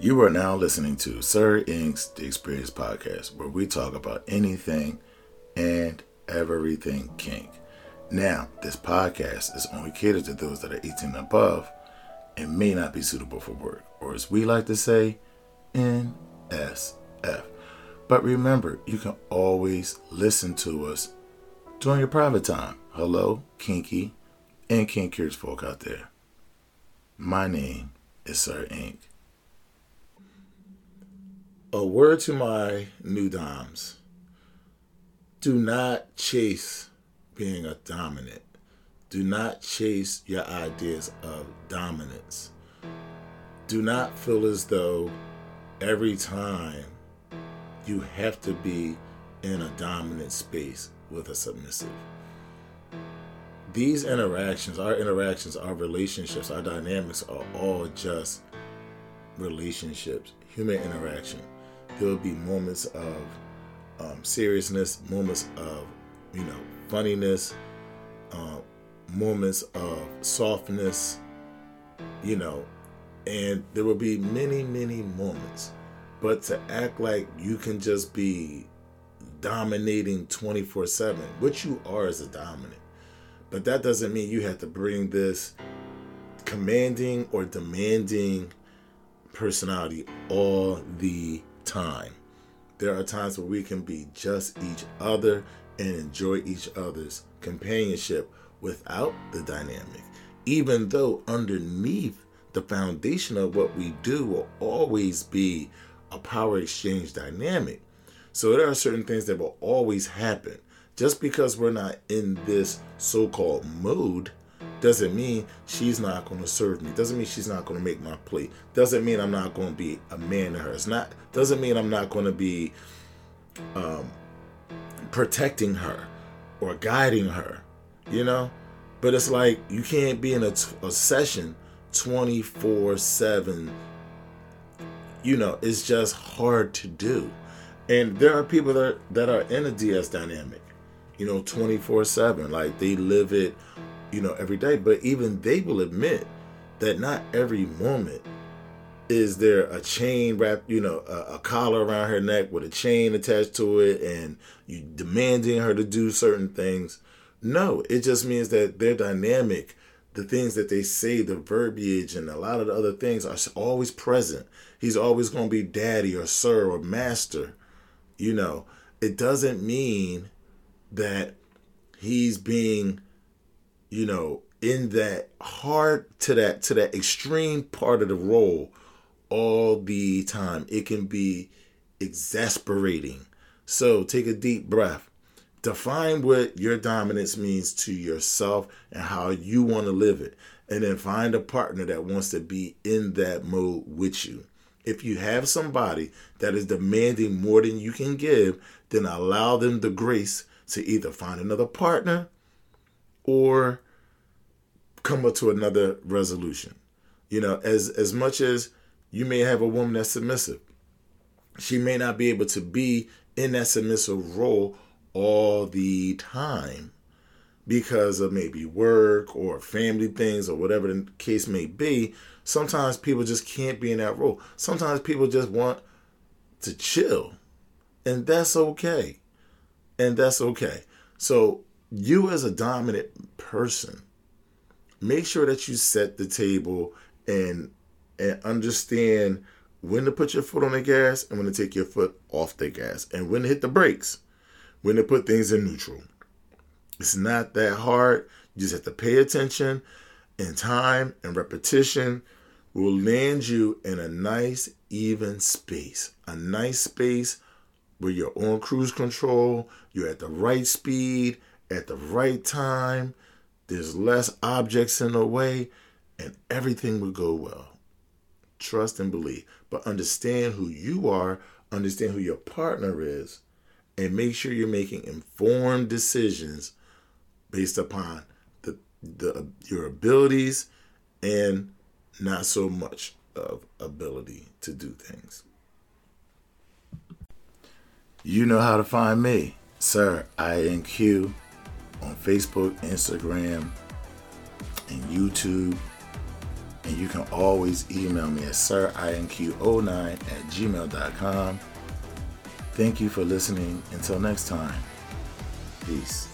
You are now listening to Sir Inq's The Experience Podcast, where we talk about anything and everything kink. Now, this podcast is only catered to those that are 18 and above and may not be suitable for work, or as we like to say, NSF. But remember, you can always listen to us during your private time. Hello, kinky and kinkers folk out there. My name is Sir Inq. A word to my new doms. Do not chase being a dominant. Do not chase your ideas of dominance. Do not feel as though every time you have to be in a dominant space with a submissive. These interactions, our interactions, our relationships, our dynamics are all just relationships, human interaction there will be moments of um, seriousness, moments of you know funniness, uh, moments of softness, you know, and there will be many, many moments. But to act like you can just be dominating 24 7, which you are as a dominant, but that doesn't mean you have to bring this commanding or demanding personality all the time. There are times where we can be just each other and enjoy each other's companionship without the dynamic, even though underneath the foundation of what we do will always be a power exchange dynamic. So there are certain things that will always happen. Just because we're not in this so called mode doesn't mean she's not going to serve me. Doesn't mean she's not going to make my plate. Doesn't mean I'm not going to be a man to her. It's not. Doesn't mean I'm not going to be um, protecting her or guiding her. You know, but it's like you can't be in a, t- a session 24 7 you know it's just hard to do and there are people that are, that are in a ds dynamic you know 24 7 like they live it you know, every day. But even they will admit that not every moment is there a chain wrapped, you know, a, a, collar around her neck with a chain attached to it and you demanding her to do certain things. No, it just means that their dynamic, the things that they say, the verbiage and a lot of the other things are always present. He's always going to be daddy or sir or master. You know, it doesn't mean that he's being you know, in that hard to that to that extreme part of the role all the time. It can be exasperating. So take a deep breath. Define what your dominance means to yourself and how you want to live it. And then find a partner that wants to be in that mode with you. If you have somebody that is demanding more than you can give, then allow them the grace to either find another partner or come up to another resolution. You know, as as much as you may have a woman that's submissive, she may not be able to be in that submissive role all the time because of maybe work or family things or whatever the case may be. Sometimes people just can't be in that role. Sometimes people just want to chill. And that's okay. And that's okay. So, you as a dominant person, make sure that you set the table and and understand when to put your foot on the gas and when to take your foot off the gas and when to hit the brakes, when to put things in neutral. It's not that hard. You just have to pay attention and time and repetition will land you in a nice, even space. A nice space where you're on cruise control, you're at the right speed, at the right time, there's less objects in the way, and everything will go well. Trust and believe. But understand who you are, understand who your partner is, and make sure you're making informed decisions based upon the, the your abilities and not so much of ability to do things. You know how to find me, Sir INQ on Facebook, Instagram, and YouTube. And you can always email me at sirinq09 at gmail.com. Thank you for listening. Until next time, peace.